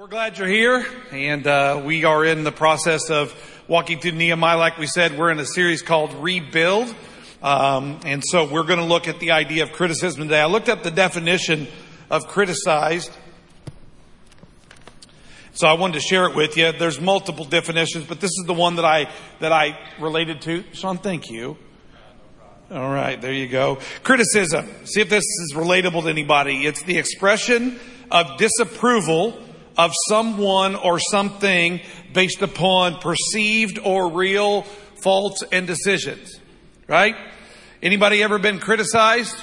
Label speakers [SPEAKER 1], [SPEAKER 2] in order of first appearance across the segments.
[SPEAKER 1] We're glad you're here, and uh, we are in the process of walking through Nehemiah. Like we said, we're in a series called Rebuild, um, and so we're going to look at the idea of criticism today. I looked up the definition of criticized, so I wanted to share it with you. There's multiple definitions, but this is the one that I that I related to. Sean, thank you. All right, there you go. Criticism. See if this is relatable to anybody. It's the expression of disapproval of someone or something based upon perceived or real faults and decisions. Right? Anybody ever been criticized?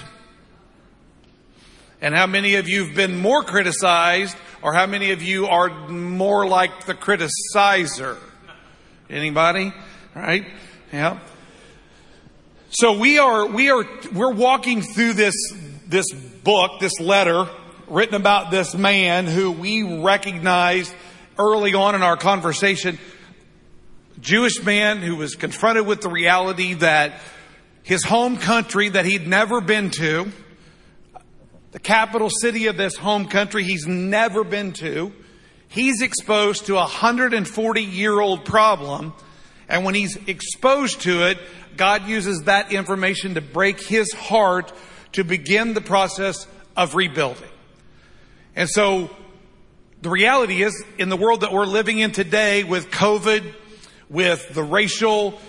[SPEAKER 1] And how many of you have been more criticized or how many of you are more like the criticizer? Anybody? Right? Yeah. So we are, we are, we're walking through this, this book, this letter written about this man who we recognized early on in our conversation. Jewish man who was confronted with the reality that his home country that he'd never been to, the capital city of this home country he's never been to, he's exposed to a 140 year old problem. And when he's exposed to it, God uses that information to break his heart to begin the process of rebuilding. And so the reality is in the world that we're living in today with COVID, with the racial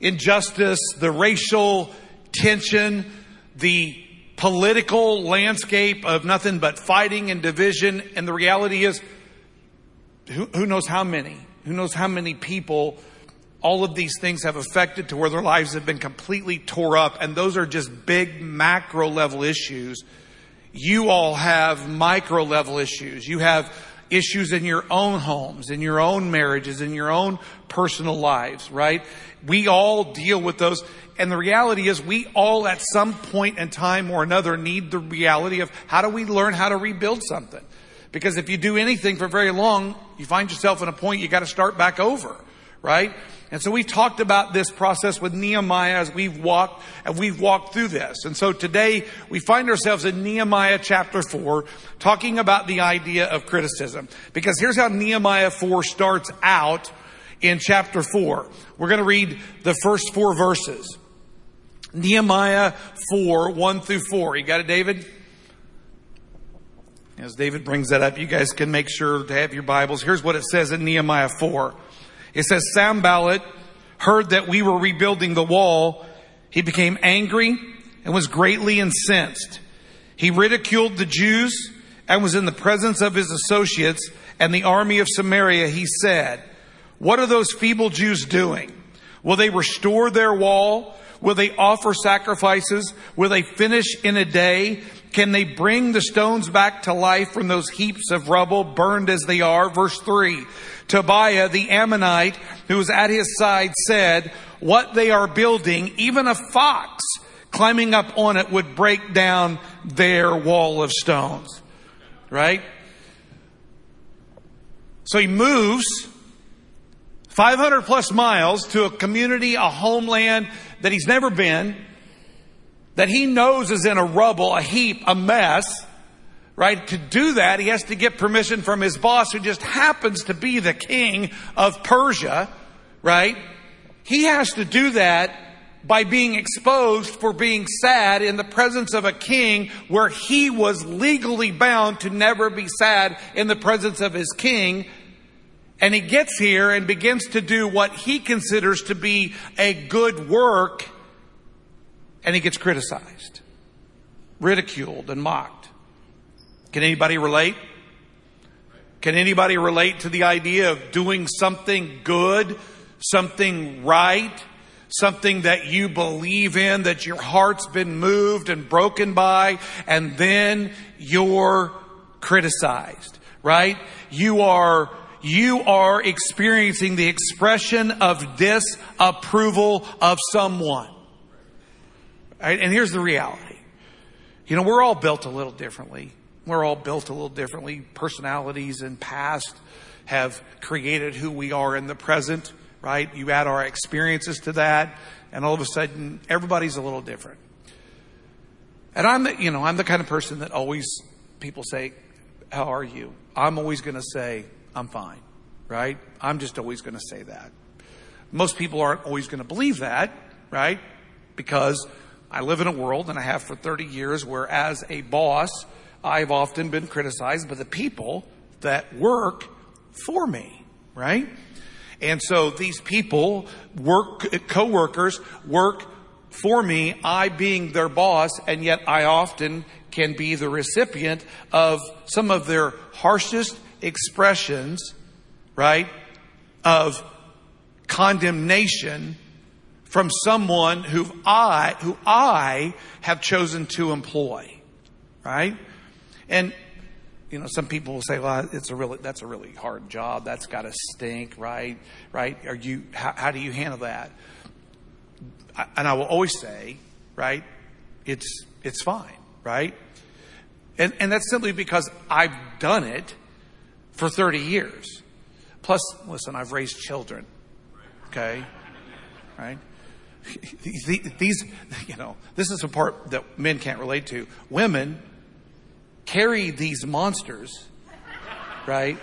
[SPEAKER 1] injustice, the racial tension, the political landscape of nothing but fighting and division. And the reality is, who, who, knows how many? Who knows how many people all of these things have affected to where their lives have been completely tore up. And those are just big macro level issues you all have micro level issues. You have issues in your own homes, in your own marriages, in your own personal lives, right? We all deal with those. And the reality is we all at some point in time or another need the reality of how do we learn how to rebuild something? Because if you do anything for very long, you find yourself in a point you got to start back over, right? And so we've talked about this process with Nehemiah as we've walked and we've walked through this. And so today we find ourselves in Nehemiah chapter four talking about the idea of criticism. Because here's how Nehemiah four starts out in chapter four. We're going to read the first four verses. Nehemiah 4, 1 through 4. You got it, David? As David brings that up, you guys can make sure to have your Bibles. Here's what it says in Nehemiah 4. It says Sanballat heard that we were rebuilding the wall. He became angry and was greatly incensed. He ridiculed the Jews and was in the presence of his associates and the army of Samaria. He said, what are those feeble Jews doing? Will they restore their wall? Will they offer sacrifices? Will they finish in a day? Can they bring the stones back to life from those heaps of rubble burned as they are? Verse three. Tobiah the Ammonite, who was at his side, said, what they are building, even a fox climbing up on it would break down their wall of stones. Right? So he moves 500 plus miles to a community, a homeland that he's never been, that he knows is in a rubble, a heap, a mess right? To do that, he has to get permission from his boss who just happens to be the king of Persia, right? He has to do that by being exposed for being sad in the presence of a king where he was legally bound to never be sad in the presence of his king. And he gets here and begins to do what he considers to be a good work and he gets criticized, ridiculed and mocked. Can anybody relate? Can anybody relate to the idea of doing something good, something right, something that you believe in, that your heart's been moved and broken by, and then you're criticized, right? You are, you are experiencing the expression of disapproval of someone. Right? And here's the reality. You know, we're all built a little differently. We're all built a little differently. Personalities and past have created who we are in the present, right? You add our experiences to that, and all of a sudden, everybody's a little different. And I'm, the, you know, I'm the kind of person that always people say, how are you? I'm always going to say, I'm fine, right? I'm just always going to say that. Most people aren't always going to believe that, right? Because I live in a world and I have for 30 years where as a boss, I've often been criticized by the people that work for me, right? And so these people work, co-workers work for me, I being their boss, and yet I often can be the recipient of some of their harshest expressions, right, of condemnation from someone who I, who I have chosen to employ, right? And, you know, some people will say, well, it's a really, that's a really hard job. That's got to stink, right? Right? Are you, how, how do you handle that? and I will always say, right, it's, it's fine, right? And, and that's simply because I've done it for 30 years. Plus, listen, I've raised children, okay? Right? These, you know, this is a part that men can't relate to. Women carry these monsters, right,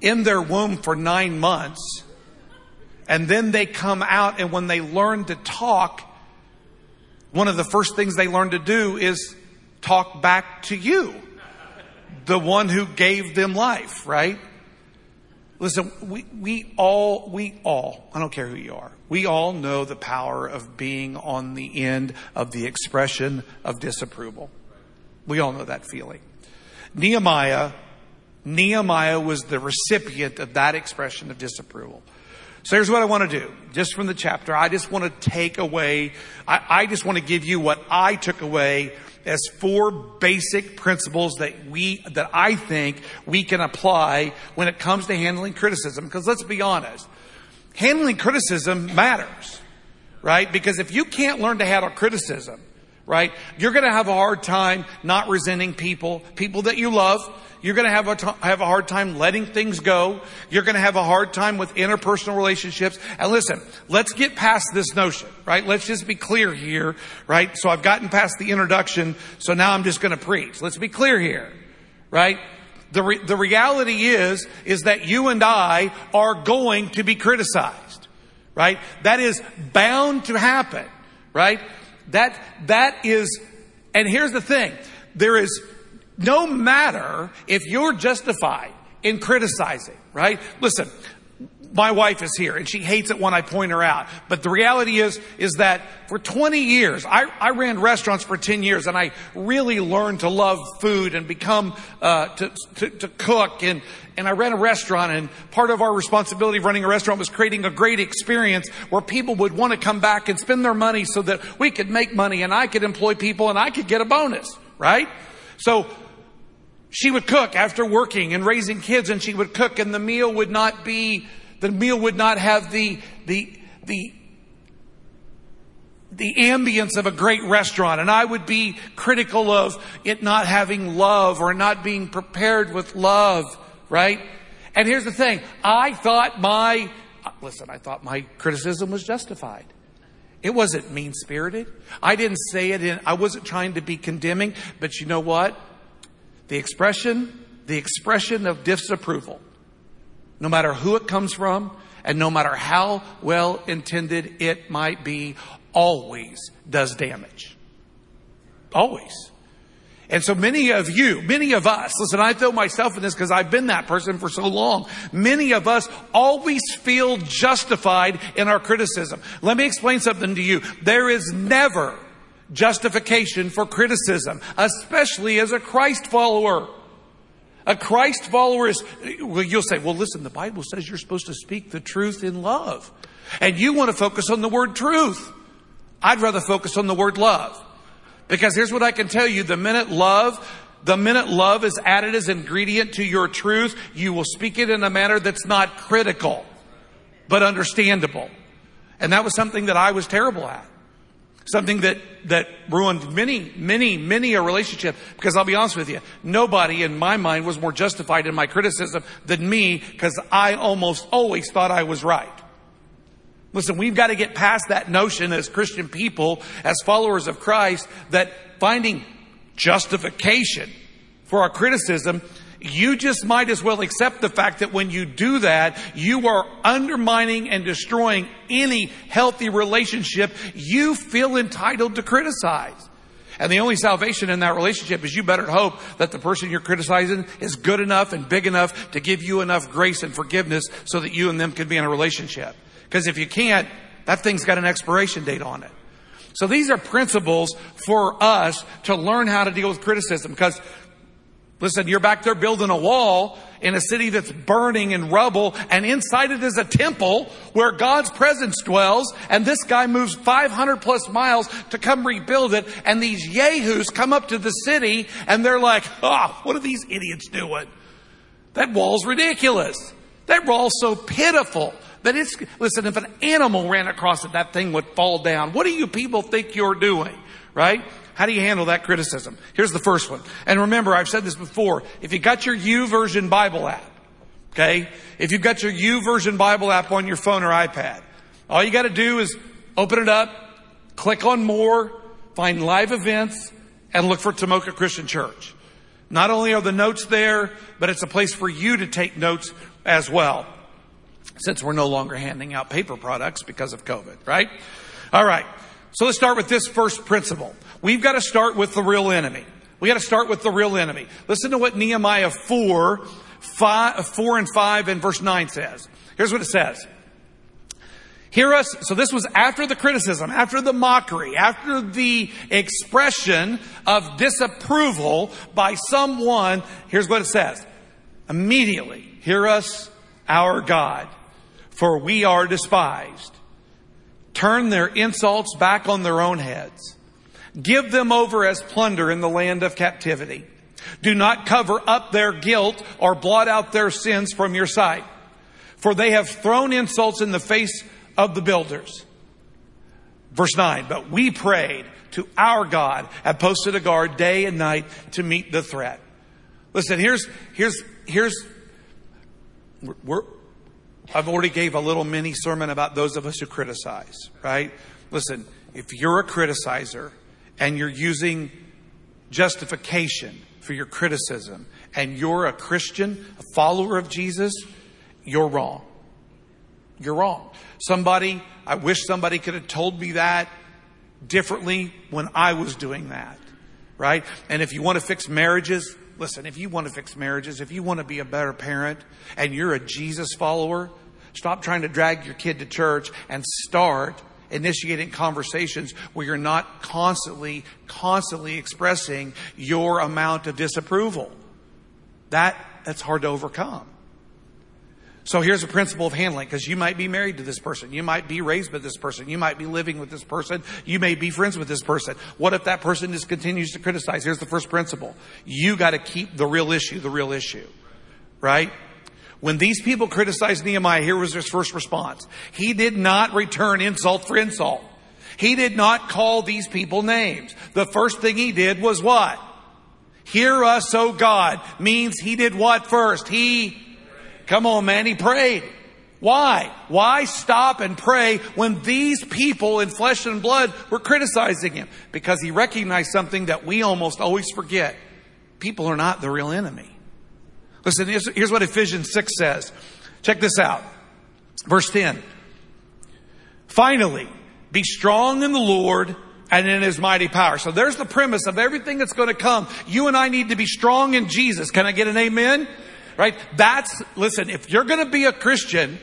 [SPEAKER 1] in their womb for nine months and then they come out and when they learn to talk, one of the first things they learn to do is talk back to you, the one who gave them life, right? Listen, we, we all, we all, I don't care who you are, we all know the power of being on the end of the expression of disapproval. We all know that feeling. Nehemiah, Nehemiah was the recipient of that expression of disapproval. So here's what I want to do. Just from the chapter, I just want to take away, I, I, just want to give you what I took away as four basic principles that we, that I think we can apply when it comes to handling criticism. Because let's be honest, handling criticism matters, right? Because if you can't learn to handle criticism, right, you're going to have a hard time not resenting people, people that you love, you're going to have a, t- have a hard time letting things go. You're going to have a hard time with interpersonal relationships. And listen, let's get past this notion, right? Let's just be clear here, right? So I've gotten past the introduction. So now I'm just going to preach. Let's be clear here, right? The, re- the reality is, is that you and I are going to be criticized, right? That is bound to happen, right? That, that is, and here's the thing. There is, no matter if you're justified in criticizing, right? Listen, my wife is here and she hates it when I point her out. But the reality is, is that for 20 years, I, I ran restaurants for 10 years and I really learned to love food and become, uh, to, to, to cook and, and I ran a restaurant and part of our responsibility of running a restaurant was creating a great experience where people would want to come back and spend their money so that we could make money and I could employ people and I could get a bonus, right? So she would cook after working and raising kids and she would cook and the meal would not be, the meal would not have the, the, the, the ambience of a great restaurant and I would be critical of it not having love or not being prepared with love, right? And here's the thing. I thought my, listen, I thought my criticism was justified. It wasn't mean spirited. I didn't say it in, I wasn't trying to be condemning, but you know what? The expression, the expression of disapproval, no matter who it comes from and no matter how well intended it might be, always does damage. Always. And so many of you, many of us, listen, I throw myself in this because I've been that person for so long. Many of us always feel justified in our criticism. Let me explain something to you. There is never justification for criticism, especially as a Christ follower. A Christ follower is, well, you'll say, well, listen, the Bible says you're supposed to speak the truth in love. And you want to focus on the word truth. I'd rather focus on the word love. Because here's what I can tell you. The minute love, the minute love is added as ingredient to your truth, you will speak it in a manner that's not critical, but understandable. And that was something that I was terrible at. Something that, that ruined many, many, many a relationship. Because I'll be honest with you, nobody in my mind was more justified in my criticism than me because I almost always thought I was right. Listen, we've got to get past that notion as Christian people, as followers of Christ, that finding justification for our criticism, you just might as well accept the fact that when you do that, you are undermining and destroying any healthy relationship you feel entitled to criticize. And the only salvation in that relationship is you better hope that the person you're criticizing is good enough and big enough to give you enough grace and forgiveness so that you and them can be in a relationship. Because if you can't, that thing's got an expiration date on it. So these are principles for us to learn how to deal with criticism because Listen, you're back there building a wall in a city that's burning in rubble, and inside it is a temple where God's presence dwells, and this guy moves 500 plus miles to come rebuild it, and these yahoos come up to the city, and they're like, oh, what are these idiots doing? That wall's ridiculous. That wall's so pitiful that it's, listen, if an animal ran across it, that thing would fall down. What do you people think you're doing? Right? How do you handle that criticism? Here's the first one. And remember, I've said this before. If you got your YouVersion Bible app, okay? If you've got your YouVersion Bible app on your phone or iPad, all you got to do is open it up, click on more, find live events, and look for Tomoka Christian Church. Not only are the notes there, but it's a place for you to take notes as well. Since we're no longer handing out paper products because of COVID, right? All right. So let's start with this first principle. We've got to start with the real enemy. We got to start with the real enemy. Listen to what Nehemiah 4, 5, 4 and 5 and verse 9 says. Here's what it says. Hear us. So this was after the criticism, after the mockery, after the expression of disapproval by someone. Here's what it says. Immediately, hear us, our God, for we are despised turn their insults back on their own heads. Give them over as plunder in the land of captivity. Do not cover up their guilt or blot out their sins from your sight. For they have thrown insults in the face of the builders. Verse 9, but we prayed to our God and posted a guard day and night to meet the threat. Listen, here's, here's, here's, we're, I've already gave a little mini sermon about those of us who criticize, right? Listen, if you're a criticizer and you're using justification for your criticism and you're a Christian, a follower of Jesus, you're wrong. You're wrong. Somebody, I wish somebody could have told me that differently when I was doing that, right? And if you want to fix marriages, listen, if you want to fix marriages, if you want to be a better parent and you're a Jesus follower, Stop trying to drag your kid to church and start initiating conversations where you're not constantly, constantly expressing your amount of disapproval. That, that's hard to overcome. So here's a principle of handling because you might be married to this person. You might be raised by this person. You might be living with this person. You may be friends with this person. What if that person just continues to criticize? Here's the first principle. You got to keep the real issue the real issue. Right? When these people criticized Nehemiah, here was his first response. He did not return insult for insult. He did not call these people names. The first thing he did was what? Hear us, O God, means he did what first? He, come on man, he prayed. Why? Why stop and pray when these people in flesh and blood were criticizing him? Because he recognized something that we almost always forget. People are not the real enemy. Listen, here's, what Ephesians 6 says. Check this out. Verse 10. Finally, be strong in the Lord and in his mighty power. So there's the premise of everything that's going to come. You and I need to be strong in Jesus. Can I get an amen? Right? That's, listen, if you're going to be a Christian,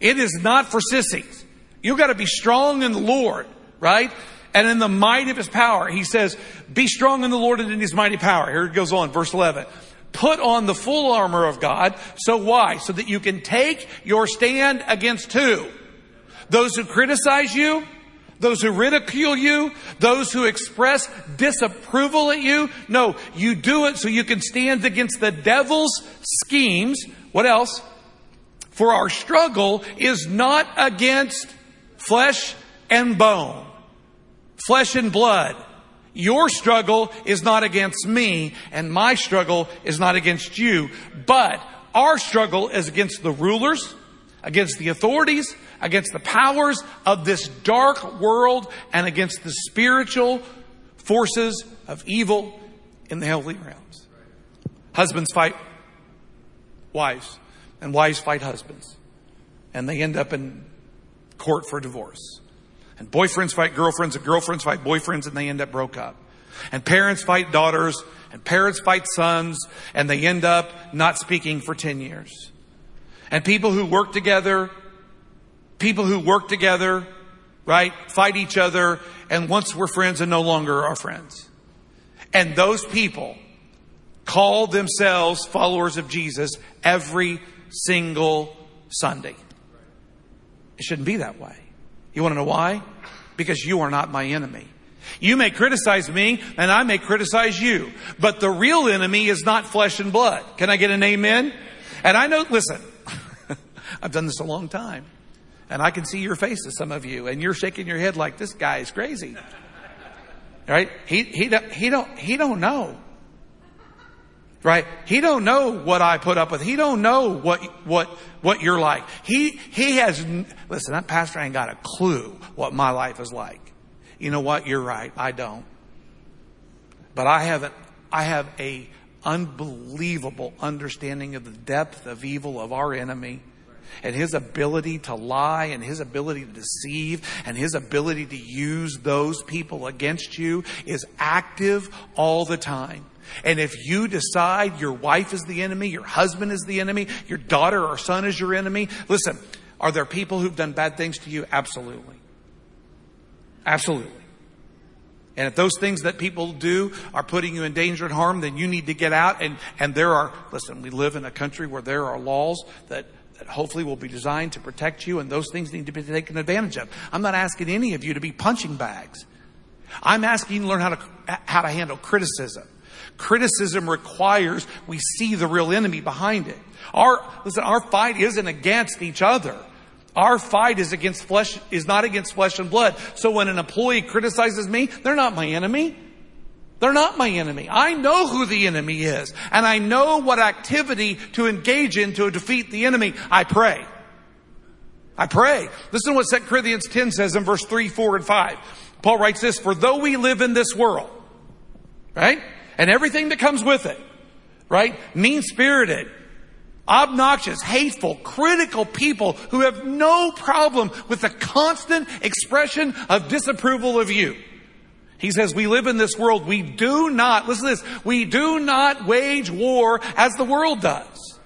[SPEAKER 1] it is not for sissies. You've got to be strong in the Lord, right? And in the might of his power. He says, be strong in the Lord and in his mighty power. Here it goes on, verse 11 put on the full armor of God. So why? So that you can take your stand against who? Those who criticize you, those who ridicule you, those who express disapproval at you. No, you do it so you can stand against the devil's schemes. What else? For our struggle is not against flesh and bone, flesh and blood your struggle is not against me, and my struggle is not against you, but our struggle is against the rulers, against the authorities, against the powers of this dark world, and against the spiritual forces of evil in the heavenly realms. Husbands fight wives, and wives fight husbands. And they end up in court for divorce. And boyfriends fight girlfriends, and girlfriends fight boyfriends, and they end up broke up. And parents fight daughters, and parents fight sons, and they end up not speaking for 10 years. And people who work together, people who work together, right, fight each other, and once we're friends and no longer are friends. And those people call themselves followers of Jesus every single Sunday. It shouldn't be that way. You want to know why? Because you are not my enemy. You may criticize me and I may criticize you, but the real enemy is not flesh and blood. Can I get an amen? And I know, listen, I've done this a long time and I can see your faces, some of you, and you're shaking your head like this guy is crazy. Right? He, he, he don't, he don't know. Right? He don't know what I put up with. He don't know what, what, what you're like. He, he has, listen, that pastor ain't got a clue what my life is like. You know what? You're right. I don't. But I have an, I have a unbelievable understanding of the depth of evil of our enemy and his ability to lie and his ability to deceive and his ability to use those people against you is active all the time. And if you decide your wife is the enemy, your husband is the enemy, your daughter or son is your enemy, listen, are there people who've done bad things to you? Absolutely. Absolutely. And if those things that people do are putting you in danger and harm, then you need to get out. And, and there are, listen, we live in a country where there are laws that, that hopefully will be designed to protect you, and those things need to be taken advantage of. I'm not asking any of you to be punching bags. I'm asking you to learn how to, how to handle criticism. Criticism requires we see the real enemy behind it. Our, listen, our fight isn't against each other. Our fight is against flesh, is not against flesh and blood. So when an employee criticizes me, they're not my enemy. They're not my enemy. I know who the enemy is and I know what activity to engage in to defeat the enemy. I pray. I pray. Listen to what 2 Corinthians 10 says in verse 3, 4, and 5. Paul writes this, for though we live in this world, right? And everything that comes with it, right? Mean spirited, obnoxious, hateful, critical people who have no problem with the constant expression of disapproval of you. He says, we live in this world. We do not, listen to this, we do not wage war as the world does.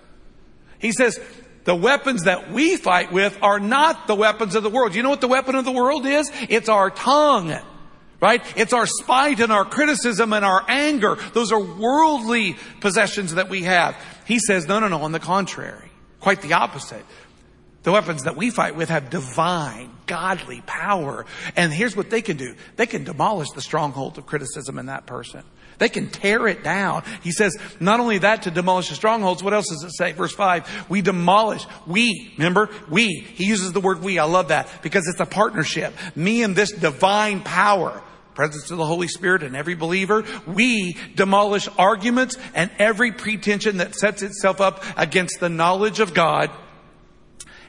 [SPEAKER 1] He says, the weapons that we fight with are not the weapons of the world. You know what the weapon of the world is? It's our tongue. Right? It's our spite and our criticism and our anger. Those are worldly possessions that we have. He says, no, no, no, on the contrary. Quite the opposite. The weapons that we fight with have divine, godly power. And here's what they can do. They can demolish the stronghold of criticism in that person. They can tear it down. He says, not only that to demolish the strongholds, what else does it say? Verse 5, we demolish. We, remember? We. He uses the word we. I love that because it's a partnership. Me and this divine power presence of the Holy Spirit in every believer, we demolish arguments and every pretension that sets itself up against the knowledge of God.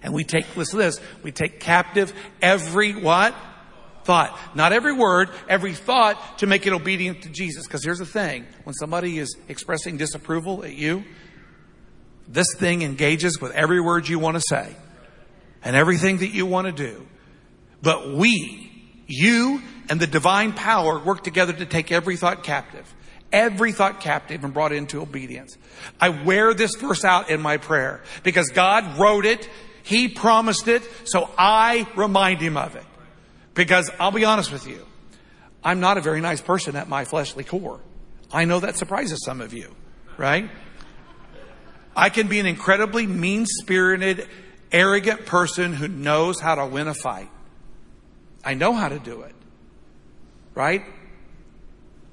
[SPEAKER 1] And we take, listen to this, we take captive every what? Thought. Not every word, every thought to make it obedient to Jesus. Because here's the thing, when somebody is expressing disapproval at you, this thing engages with every word you want to say and everything that you want to do. But we, you and the divine power work together to take every thought captive. Every thought captive and brought into obedience. I wear this verse out in my prayer because God wrote it. He promised it. So I remind him of it. Because I'll be honest with you. I'm not a very nice person at my fleshly core. I know that surprises some of you, right? I can be an incredibly mean spirited, arrogant person who knows how to win a fight. I know how to do it. Right?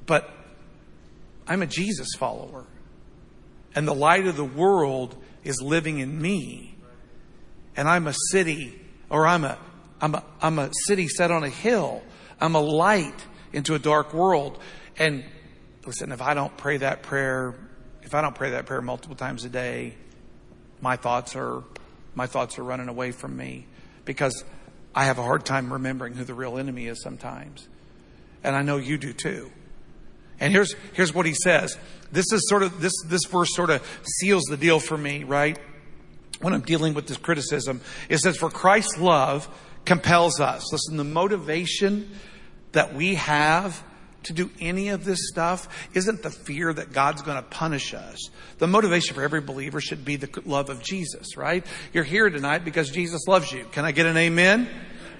[SPEAKER 1] But I'm a Jesus follower. And the light of the world is living in me. And I'm a city, or I'm a, I'm a, I'm a city set on a hill. I'm a light into a dark world. And listen, if I don't pray that prayer, if I don't pray that prayer multiple times a day, my thoughts are, my thoughts are running away from me because I have a hard time remembering who the real enemy is sometimes. And I know you do too. And here's, here's what he says. This is sort of, this, this verse sort of seals the deal for me, right? When I'm dealing with this criticism. It says, for Christ's love compels us. Listen, the motivation that we have to do any of this stuff isn't the fear that God's going to punish us. The motivation for every believer should be the love of Jesus, right? You're here tonight because Jesus loves you. Can I get an amen?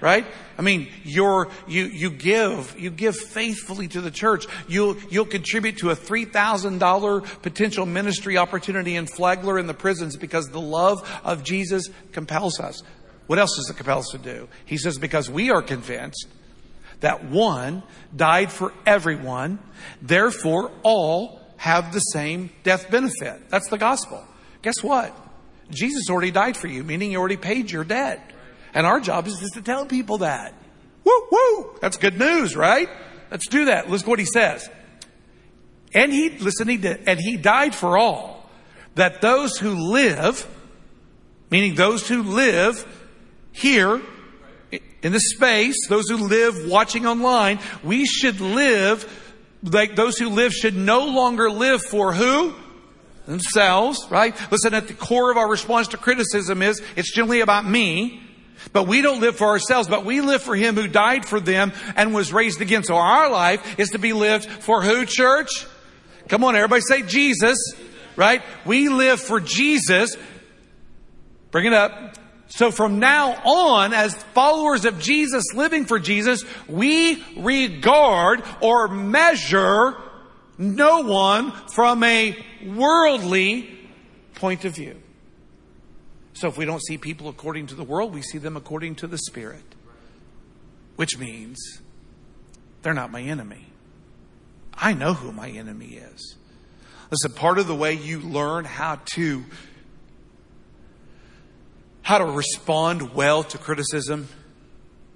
[SPEAKER 1] right? I mean, you're, you, you give, you give faithfully to the church. You'll, you'll contribute to a $3,000 potential ministry opportunity in Flagler in the prisons because the love of Jesus compels us. What else does us to do? He says, because we are convinced that one died for everyone, therefore all have the same death benefit. That's the gospel. Guess what? Jesus already died for you, meaning he already paid your debt. And our job is just to tell people that. Woo, woo. That's good news, right? Let's do that. Listen to what he says. And he, listen, he did, and he died for all, that those who live, meaning those who live here in the space, those who live watching online, we should live like those who live should no longer live for who? Themselves, right? Listen, at the core of our response to criticism is it's generally about me. But we don't live for ourselves, but we live for Him who died for them and was raised again. So our life is to be lived for who, church? Come on, everybody say Jesus, right? We live for Jesus. Bring it up. So from now on, as followers of Jesus, living for Jesus, we regard or measure no one from a worldly point of view. So if we don't see people according to the world, we see them according to the Spirit, which means they're not my enemy. I know who my enemy is. Listen, part of the way you learn how to how to respond well to criticism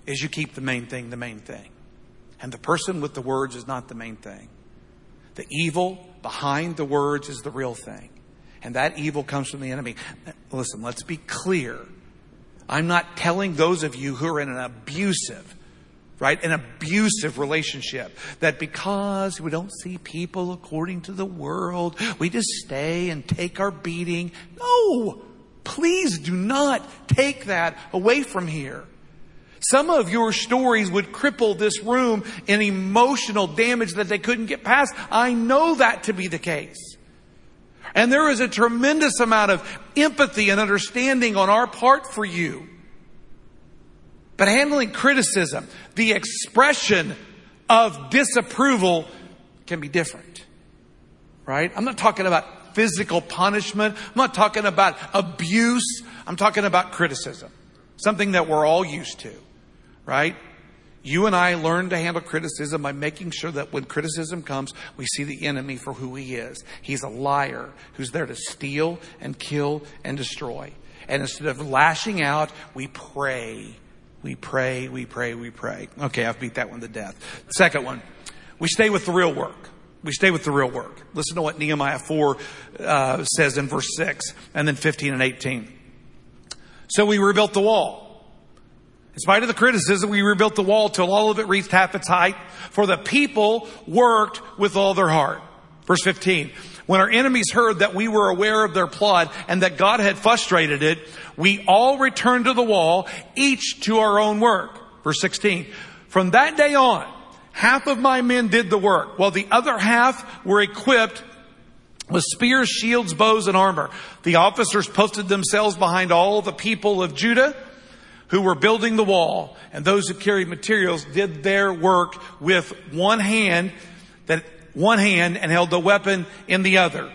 [SPEAKER 1] is you keep the main thing the main thing. And the person with the words is not the main thing. The evil behind the words is the real thing. And that evil comes from the enemy. Listen, let's be clear. I'm not telling those of you who are in an abusive, right, an abusive relationship that because we don't see people according to the world, we just stay and take our beating. No! Please do not take that away from here. Some of your stories would cripple this room in emotional damage that they couldn't get past. I know that to be the case. And there is a tremendous amount of empathy and understanding on our part for you. But handling criticism, the expression of disapproval can be different. Right? I'm not talking about physical punishment. I'm not talking about abuse. I'm talking about criticism. Something that we're all used to. Right? You and I learn to handle criticism by making sure that when criticism comes, we see the enemy for who he is. He's a liar who's there to steal and kill and destroy. And instead of lashing out, we pray. We pray, we pray, we pray. Okay, I've beat that one to death. Second one, we stay with the real work. We stay with the real work. Listen to what Nehemiah 4 uh, says in verse 6 and then 15 and 18. So we rebuilt the wall in spite of the criticism, we rebuilt the wall till all of it reached half its height, for the people worked with all their heart. Verse 15. When our enemies heard that we were aware of their plot and that God had frustrated it, we all returned to the wall, each to our own work. Verse 16. From that day on, half of my men did the work, while the other half were equipped with spears, shields, bows, and armor. The officers posted themselves behind all the people of Judah who were building the wall and those who carried materials did their work with one hand that one hand and held the weapon in the other.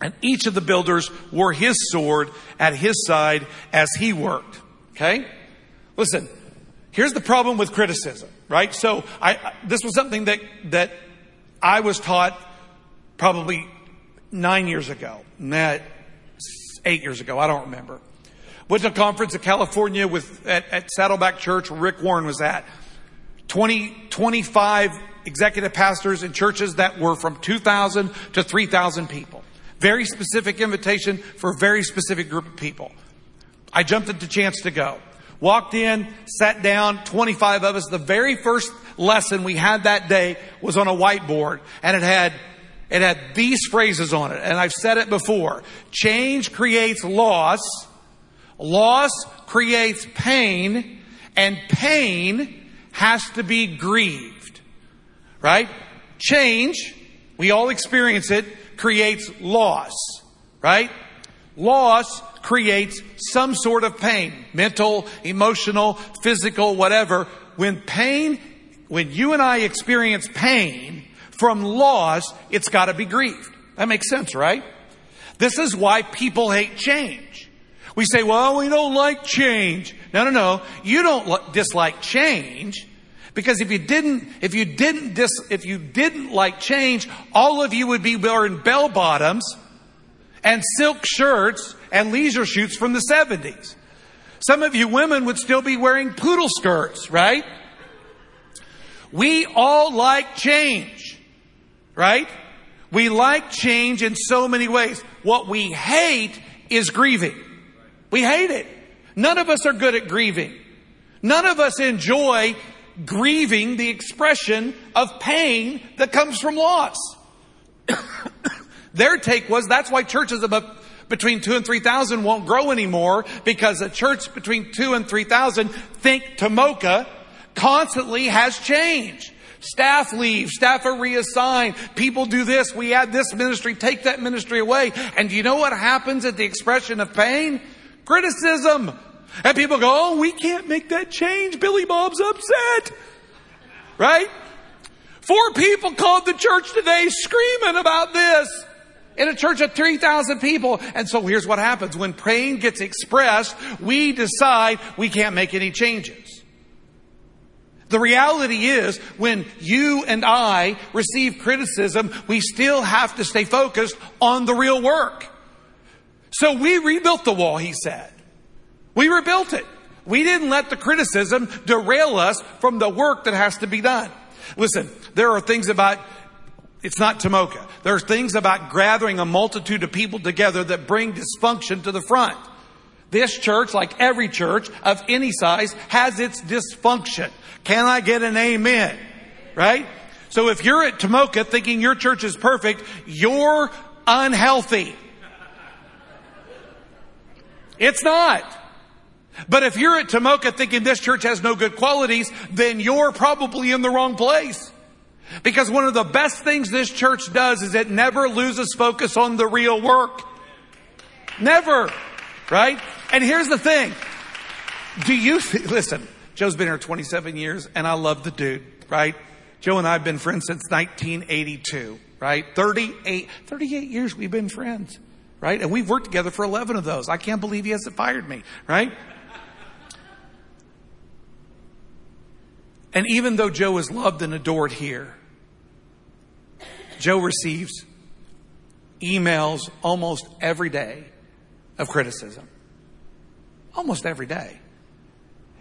[SPEAKER 1] And each of the builders wore his sword at his side as he worked. Okay? Listen, here's the problem with criticism, right? So I, this was something that, that I was taught probably nine years ago, not eight years ago. I don't remember. Went to a conference in California with, at, at Saddleback Church where Rick Warren was at. 20, 25 executive pastors in churches that were from 2,000 to 3,000 people. Very specific invitation for a very specific group of people. I jumped at the chance to go. Walked in, sat down, 25 of us. The very first lesson we had that day was on a whiteboard and it had it had these phrases on it, and I've said it before. Change creates loss, loss creates pain, and pain has to be grieved. Right? Change, we all experience it, creates loss. Right? Loss creates some sort of pain. Mental, emotional, physical, whatever. When pain, when you and I experience pain from loss, it's gotta be grieved. That makes sense, right? This is why people hate change. We say, well, we don't like change. No, no, no. You don't dislike change. Because if you didn't, if you didn't dis, if you didn't like change, all of you would be wearing bell bottoms and silk shirts and leisure shoots from the 70s. Some of you women would still be wearing poodle skirts, right? We all like change, right? We like change in so many ways. What we hate is grieving. We hate it. None of us are good at grieving. None of us enjoy grieving the expression of pain that comes from loss. Their take was that's why churches above between two and three thousand won't grow anymore because a church between two and three thousand, think Tomoka, constantly has change. Staff leave, staff are reassigned, people do this, we add this ministry, take that ministry away. And you know what happens at the expression of pain? Criticism. And people go, oh, we can't make that change. Billy Bob's upset. Right? Four people called the church today screaming about this in a church of 3,000 people. And so here's what happens. When pain gets expressed, we decide we can't make any changes. The reality is when you and I receive criticism, we still have to stay focused on the real work. So we rebuilt the wall, he said. We rebuilt it. We didn't let the criticism derail us from the work that has to be done. Listen, there are things about it's not Tomoka. There are things about gathering a multitude of people together that bring dysfunction to the front. This church, like every church of any size, has its dysfunction. Can I get an amen? Right? So if you're at Tomoka thinking your church is perfect, you're unhealthy. It's not. But if you're at Tomoka thinking this church has no good qualities, then you're probably in the wrong place. Because one of the best things this church does is it never loses focus on the real work. Never. Right? And here's the thing. Do you, th- listen, Joe's been here 27 years and I love the dude, right? Joe and I have been friends since 1982, right? 38, 38 years we've been friends, right? And we've worked together for 11 of those. I can't believe he hasn't fired me, right? And even though Joe is loved and adored here, Joe receives emails almost every day of criticism. Almost every day.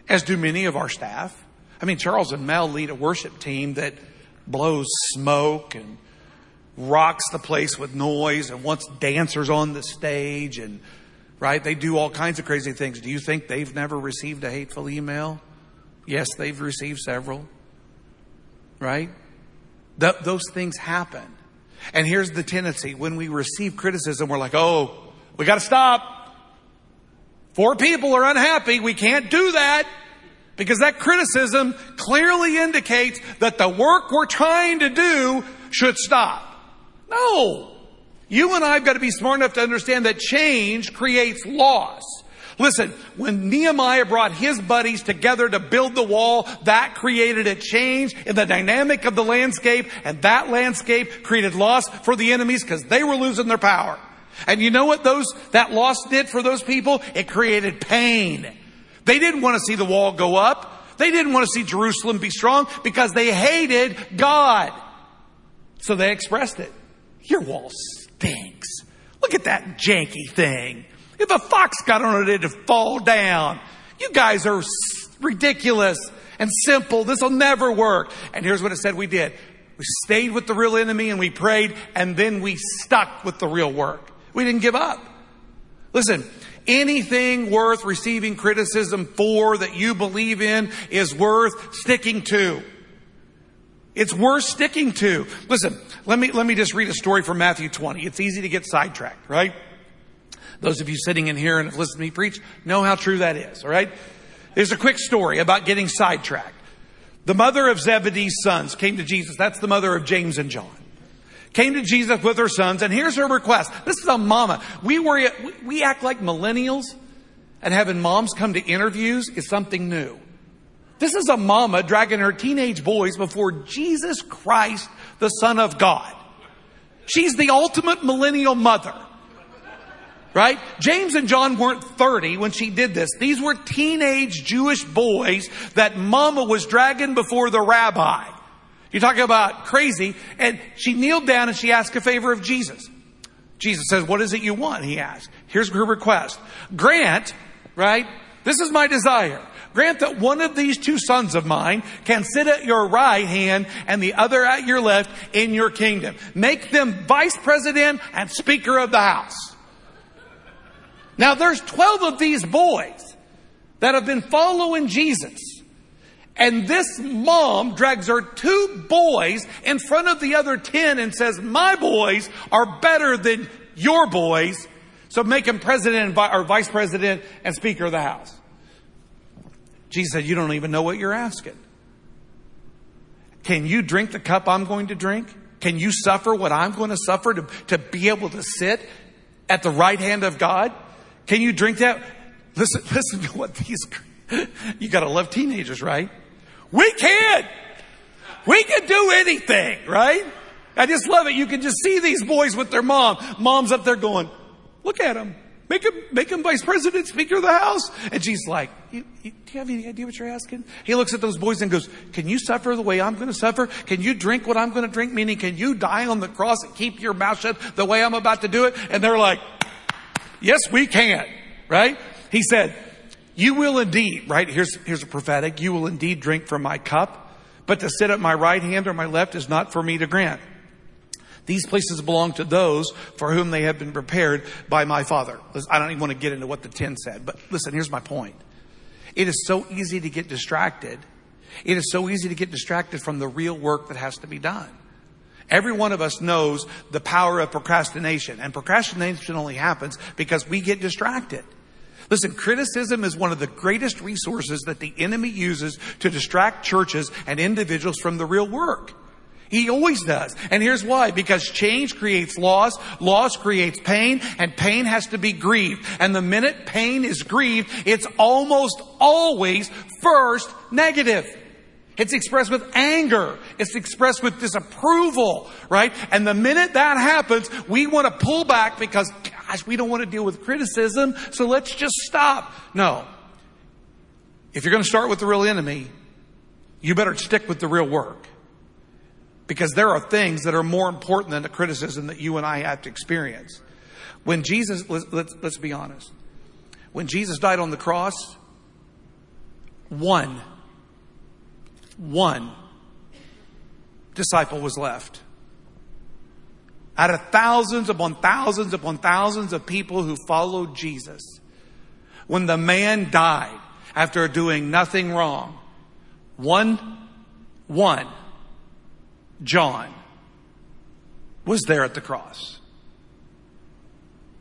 [SPEAKER 1] As do many of our staff. I mean, Charles and Mel lead a worship team that blows smoke and rocks the place with noise and wants dancers on the stage and, right? They do all kinds of crazy things. Do you think they've never received a hateful email? Yes, they've received several. Right? Th- those things happen. And here's the tendency. When we receive criticism, we're like, oh, we gotta stop. Four people are unhappy. We can't do that. Because that criticism clearly indicates that the work we're trying to do should stop. No. You and I have got to be smart enough to understand that change creates loss. Listen, when Nehemiah brought his buddies together to build the wall, that created a change in the dynamic of the landscape, and that landscape created loss for the enemies because they were losing their power. And you know what those, that loss did for those people? It created pain. They didn't want to see the wall go up. They didn't want to see Jerusalem be strong because they hated God. So they expressed it. Your wall stinks. Look at that janky thing. If a fox got on it, it'd fall down. You guys are ridiculous and simple. This will never work. And here's what it said we did. We stayed with the real enemy and we prayed and then we stuck with the real work. We didn't give up. Listen, anything worth receiving criticism for that you believe in is worth sticking to. It's worth sticking to. Listen, let me, let me just read a story from Matthew 20. It's easy to get sidetracked, right? Those of you sitting in here and have listened to me preach know how true that is, all right? There's a quick story about getting sidetracked. The mother of Zebedee's sons came to Jesus. That's the mother of James and John. Came to Jesus with her sons, and here's her request. This is a mama. We worry, we act like millennials, and having moms come to interviews is something new. This is a mama dragging her teenage boys before Jesus Christ, the Son of God. She's the ultimate millennial mother. Right? James and John weren't 30 when she did this. These were teenage Jewish boys that mama was dragging before the rabbi. You talk about crazy. And she kneeled down and she asked a favor of Jesus. Jesus says, what is it you want? He asked. Here's her request. Grant, right? This is my desire. Grant that one of these two sons of mine can sit at your right hand and the other at your left in your kingdom. Make them vice president and speaker of the house. Now there's 12 of these boys that have been following Jesus. And this mom drags her two boys in front of the other 10 and says, my boys are better than your boys. So make him president or vice president and speaker of the house. Jesus said, you don't even know what you're asking. Can you drink the cup I'm going to drink? Can you suffer what I'm going to suffer to, to be able to sit at the right hand of God? Can you drink that? Listen, listen to what these, you gotta love teenagers, right? We can! We can do anything, right? I just love it. You can just see these boys with their mom. Mom's up there going, look at him. Make him, make him vice president, speaker of the house. And she's like, you, you, do you have any idea what you're asking? He looks at those boys and goes, can you suffer the way I'm going to suffer? Can you drink what I'm going to drink? Meaning, can you die on the cross and keep your mouth shut the way I'm about to do it? And they're like, yes, we can, right? He said, you will indeed, right? Here's, here's a prophetic. You will indeed drink from my cup, but to sit at my right hand or my left is not for me to grant. These places belong to those for whom they have been prepared by my Father. I don't even want to get into what the 10 said, but listen, here's my point. It is so easy to get distracted. It is so easy to get distracted from the real work that has to be done. Every one of us knows the power of procrastination, and procrastination only happens because we get distracted. Listen, criticism is one of the greatest resources that the enemy uses to distract churches and individuals from the real work. He always does. And here's why. Because change creates loss, loss creates pain, and pain has to be grieved. And the minute pain is grieved, it's almost always first negative. It's expressed with anger. It's expressed with disapproval, right? And the minute that happens, we want to pull back because, gosh, we don't want to deal with criticism, so let's just stop. No. If you're going to start with the real enemy, you better stick with the real work. Because there are things that are more important than the criticism that you and I have to experience. When Jesus, let's, let's, let's be honest. When Jesus died on the cross, one one disciple was left. Out of thousands upon thousands upon thousands of people who followed Jesus, when the man died after doing nothing wrong, one, one, John, was there at the cross.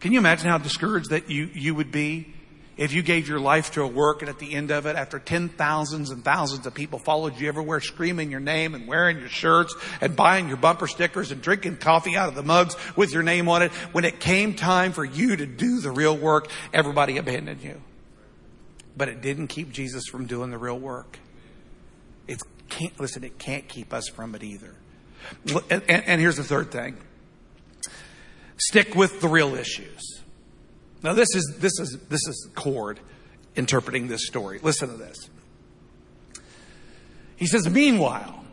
[SPEAKER 1] Can you imagine how discouraged that you, you would be if you gave your life to a work and at the end of it, after ten thousands and thousands of people followed you everywhere, screaming your name and wearing your shirts and buying your bumper stickers and drinking coffee out of the mugs with your name on it, when it came time for you to do the real work, everybody abandoned you. But it didn't keep Jesus from doing the real work. It can't, listen, it can't keep us from it either. And, and, here's the third thing. Stick with the real issues. Now this is, this is, this is Cord interpreting this story. Listen to this. He says, meanwhile,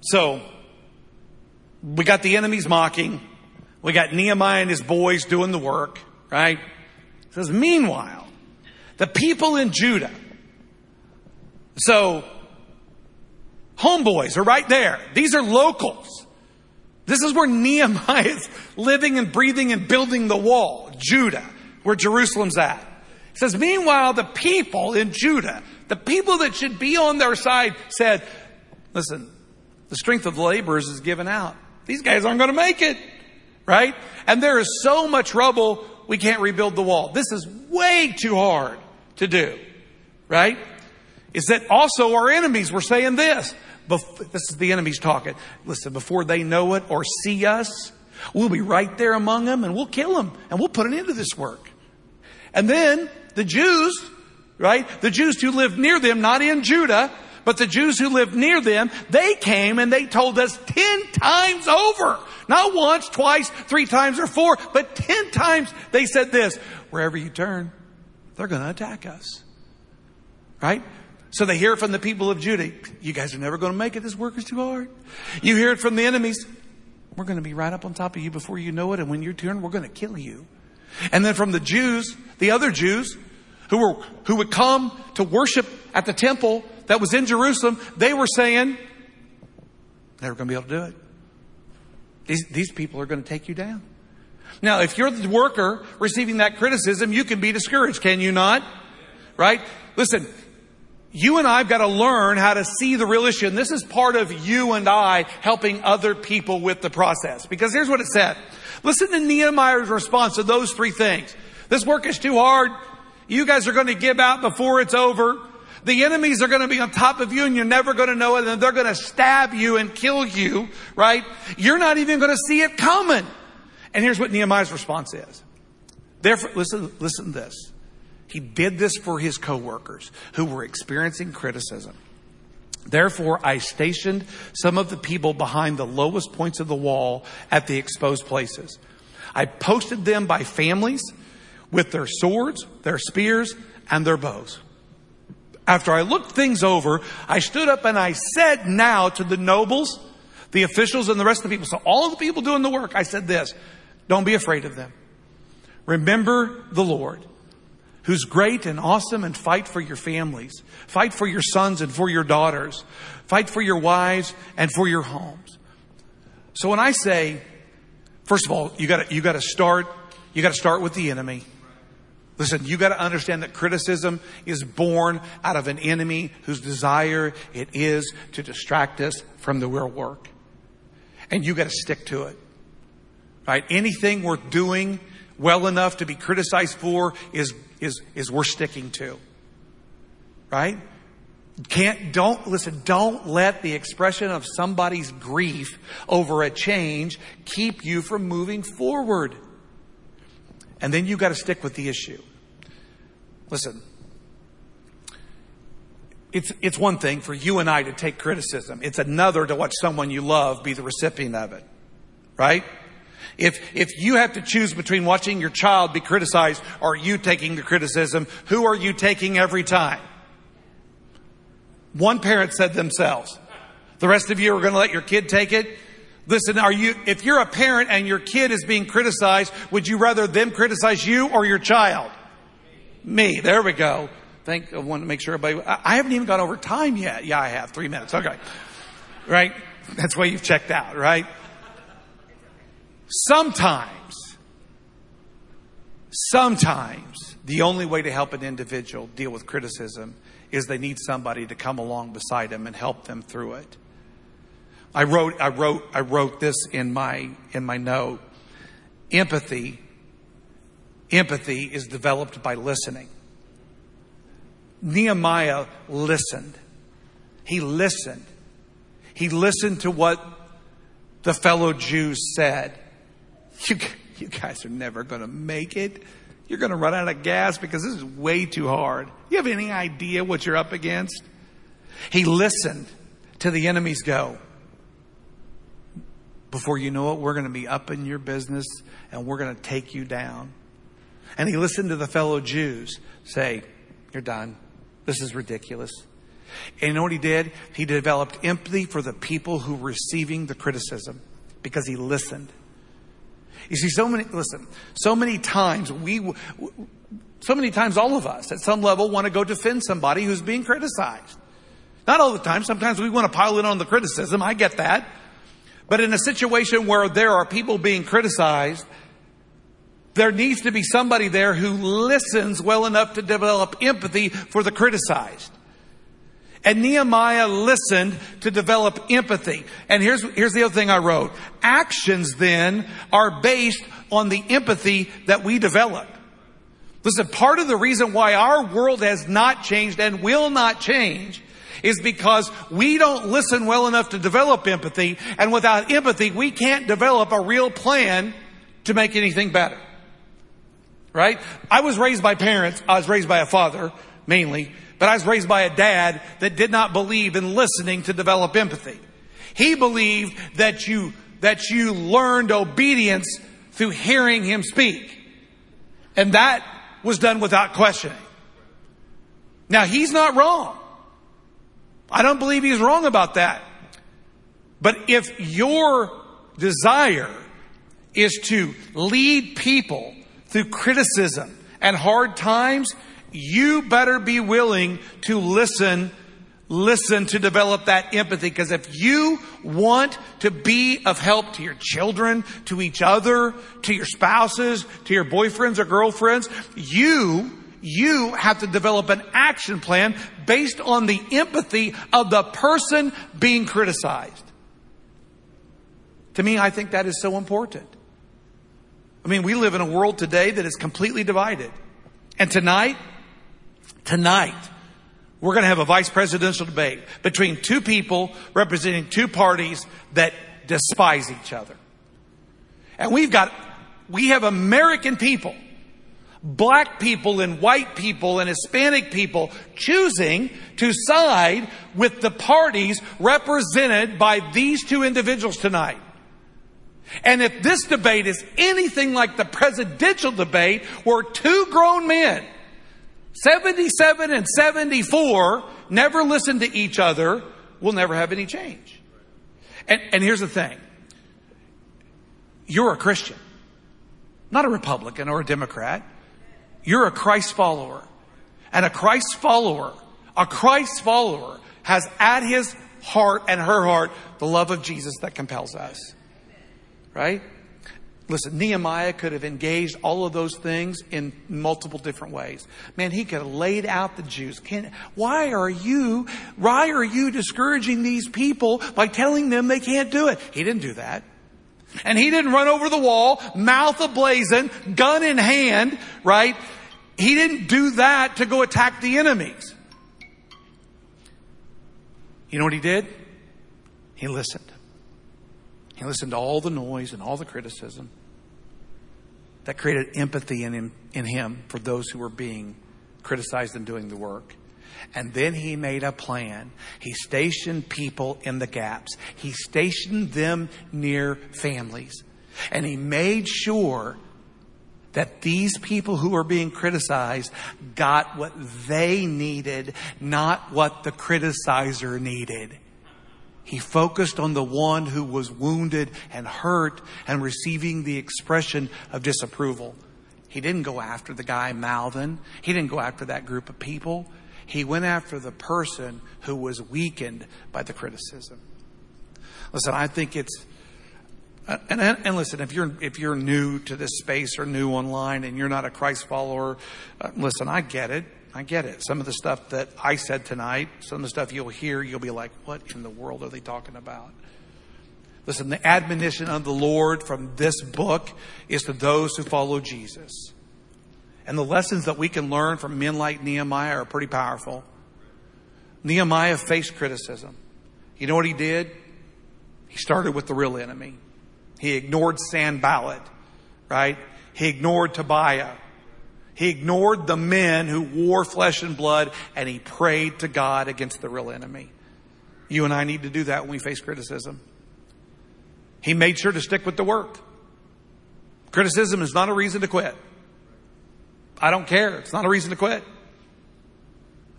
[SPEAKER 1] so we got the enemies mocking. We got Nehemiah and his boys doing the work, right? He says, meanwhile, the people in Judah. So, homeboys are right there. These are locals. This is where Nehemiah is living and breathing and building the wall. Judah where Jerusalem's at. It says, meanwhile, the people in Judah, the people that should be on their side said, listen, The strength of the laborers is given out. These guys aren't going to make it. Right? And there is so much rubble, we can't rebuild the wall. This is way too hard to do. Right? Is that also our enemies were saying this. Bef- this is the enemies talking. Listen, before they know it or see us, we'll be right there among them and we'll kill them and we'll put an end to this work. And then the Jews, right? The Jews who lived near them, not in Judah, but the Jews who lived near them, they came and they told us ten times over. Not once, twice, three times, or four, but ten times they said this. Wherever you turn, they're going to attack us. Right? So they hear from the people of Judah. You guys are never going to make it. This work is too hard. You hear it from the enemies. We're going to be right up on top of you before you know it. And when you turn, we're going to kill you. And then from the Jews, the other Jews who were, who would come to worship at the temple that was in Jerusalem, they were saying, never going to be able to do it. These, these people are going to take you down. Now, if you're the worker receiving that criticism, you can be discouraged, can you not? Right? Listen, you and I have got to learn how to see the real issue. And this is part of you and I helping other people with the process. Because here's what it said. Listen to Nehemiah's response to those three things. This work is too hard. You guys are going to give out before it's over. The enemies are going to be on top of you and you're never going to know it and they're going to stab you and kill you, right? You're not even going to see it coming. And here's what Nehemiah's response is. Therefore, listen, listen to this. He did this for his coworkers who were experiencing criticism. Therefore, I stationed some of the people behind the lowest points of the wall at the exposed places. I posted them by families with their swords, their spears, and their bows. After I looked things over, I stood up and I said now to the nobles, the officials, and the rest of the people, so all of the people doing the work, I said this, don't be afraid of them. Remember the Lord who's great and awesome and fight for your families. Fight for your sons and for your daughters. Fight for your wives and for your homes. So when I say, first of all, you gotta, you gotta start, you gotta start with the enemy. Listen, you gotta understand that criticism is born out of an enemy whose desire it is to distract us from the real work. And you gotta stick to it. Right? Anything worth doing well enough to be criticized for is is, is we're sticking to. Right? Can't, don't, listen, don't let the expression of somebody's grief over a change keep you from moving forward. And then you got to stick with the issue. Listen, it's, it's one thing for you and I to take criticism. It's another to watch someone you love be the recipient of it. Right? If, if you have to choose between watching your child be criticized or you taking the criticism, who are you taking every time? One parent said themselves. The rest of you are going to let your kid take it? Listen, are you, if you're a parent and your kid is being criticized, would you rather them criticize you or your child? Me. There we go. Think I want to make sure everybody, I haven't even gone over time yet. Yeah, I have. Three minutes. Okay. Right? That's why you've checked out, right? Sometimes, sometimes the only way to help an individual deal with criticism is they need somebody to come along beside them and help them through it. I wrote, I wrote, I wrote this in my, in my note. Empathy, empathy is developed by listening. Nehemiah listened. He listened. He listened to what the fellow Jews said. You, you guys are never going to make it. You're going to run out of gas because this is way too hard. You have any idea what you're up against? He listened to the enemies go. Before you know it, we're going to be up in your business and we're going to take you down. And he listened to the fellow Jews say, You're done. This is ridiculous. And you know what he did? He developed empathy for the people who were receiving the criticism because he listened. You see, so many, listen, so many times we, so many times all of us at some level want to go defend somebody who's being criticized. Not all the time. Sometimes we want to pile in on the criticism. I get that. But in a situation where there are people being criticized, there needs to be somebody there who listens well enough to develop empathy for the criticized. And Nehemiah listened to develop empathy. And here's, here's the other thing I wrote. Actions then are based on the empathy that we develop. Listen, part of the reason why our world has not changed and will not change is because we don't listen well enough to develop empathy. And without empathy, we can't develop a real plan to make anything better. Right? I was raised by parents. I was raised by a father, mainly, but I was raised by a dad that did not believe in listening to develop empathy. He believed that you, that you learned obedience through hearing him speak. And that was done without questioning. Now he's not wrong. I don't believe he's wrong about that. But if your desire is to lead people through criticism and hard times, you better be willing to listen, listen to develop that empathy. Because if you want to be of help to your children, to each other, to your spouses, to your boyfriends or girlfriends, you you have to develop an action plan based on the empathy of the person being criticized. To me, I think that is so important. I mean, we live in a world today that is completely divided. And tonight, tonight, we're going to have a vice presidential debate between two people representing two parties that despise each other. And we've got, we have American people black people and white people and Hispanic people choosing to side with the parties represented by these two individuals tonight. And if this debate is anything like the presidential debate where two grown men, 77 and 74, never listen to each other, we'll never have any change. And, and here's the thing. You're a Christian, not a Republican or a Democrat. You're a Christ follower. And a Christ follower, a Christ follower has at his heart and her heart the love of Jesus that compels us. Right? Listen, Nehemiah could have engaged all of those things in multiple different ways. Man, he could have laid out the Jews. Can, why are you, why are you discouraging these people by telling them they can't do it? He didn't do that. And he didn't run over the wall, mouth ablazing, gun in hand, right? He didn't do that to go attack the enemies. You know what he did? He listened. He listened to all the noise and all the criticism that created empathy in him, in him for those who were being criticized and doing the work. And then he made a plan. He stationed people in the gaps. He stationed them near families. And he made sure that these people who were being criticized got what they needed, not what the criticizer needed. He focused on the one who was wounded and hurt and receiving the expression of disapproval. He didn't go after the guy Malvin. He didn't go after that group of people. He went after the person who was weakened by the criticism. Listen, I think it's and, and, listen, if you're if you're new to this space or new online and you're not a Christ follower, uh, listen, I get it. I get it. Some of the stuff that I said tonight, some of the stuff you'll hear, you'll be like, "What in the world are they talking about?" Listen, the admonition of the Lord from this book is to those who follow Jesus. And the lessons that we can learn from men like Nehemiah are pretty powerful. Nehemiah faced criticism. You know what he did? He started with the real enemy. He ignored Sanballat, right? He ignored Tobiah. He ignored the men who wore flesh and blood and he prayed to God against the real enemy. You and I need to do that when we face criticism. He made sure to stick with the work. Criticism is not a reason to quit. I don't care. It's not a reason to quit.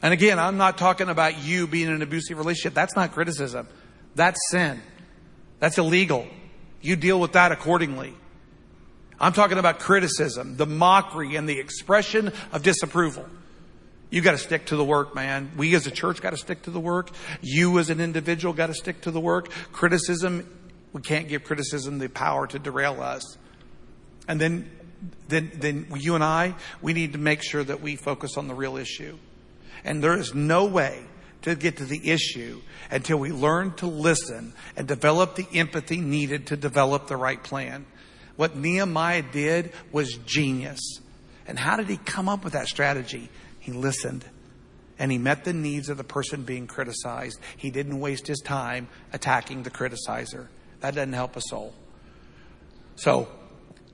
[SPEAKER 1] And again, I'm not talking about you being in an abusive relationship. That's not criticism. That's sin. That's illegal. You deal with that accordingly. I'm talking about criticism, the mockery, and the expression of disapproval. You got to stick to the work, man. We as a church got to stick to the work. You as an individual got to stick to the work. Criticism, we can't give criticism the power to derail us. And then, then, then you and I, we need to make sure that we focus on the real issue. And there is no way to get to the issue until we learn to listen and develop the empathy needed to develop the right plan. What Nehemiah did was genius. And how did he come up with that strategy? He listened and he met the needs of the person being criticized. He didn't waste his time attacking the criticizer. That doesn't help a soul. So,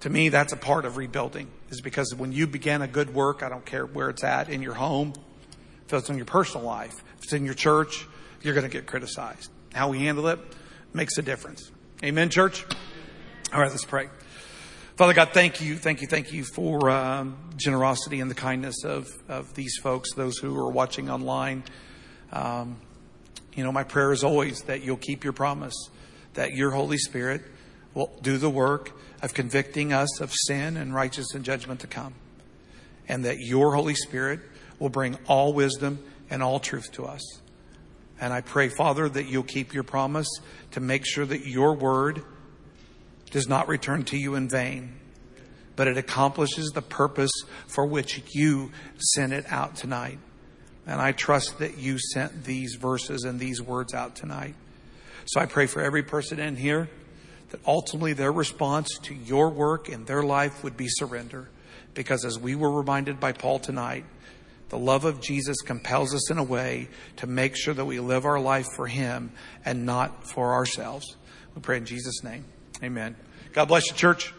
[SPEAKER 1] to me, that's a part of rebuilding, is because when you begin a good work, I don't care where it's at, in your home, if it's in your personal life, if it's in your church, you're going to get criticized. How we handle it makes a difference. Amen, church? All right, let's pray. Father God, thank you, thank you, thank you for um, generosity and the kindness of, of these folks, those who are watching online. Um, you know, my prayer is always that you'll keep your promise, that your Holy Spirit will do the work of convicting us of sin and righteous and judgment to come, and that your Holy Spirit will bring all wisdom and all truth to us. And I pray, Father, that you'll keep your promise to make sure that your word does not return to you in vain, but it accomplishes the purpose for which you sent it out tonight. And I trust that you sent these verses and these words out tonight. So I pray for every person in here that ultimately their response to your work in their life would be surrender. Because as we were reminded by Paul tonight, the love of Jesus compels us in a way to make sure that we live our life for Him and not for ourselves. We pray in Jesus' name. Amen. God bless you, church.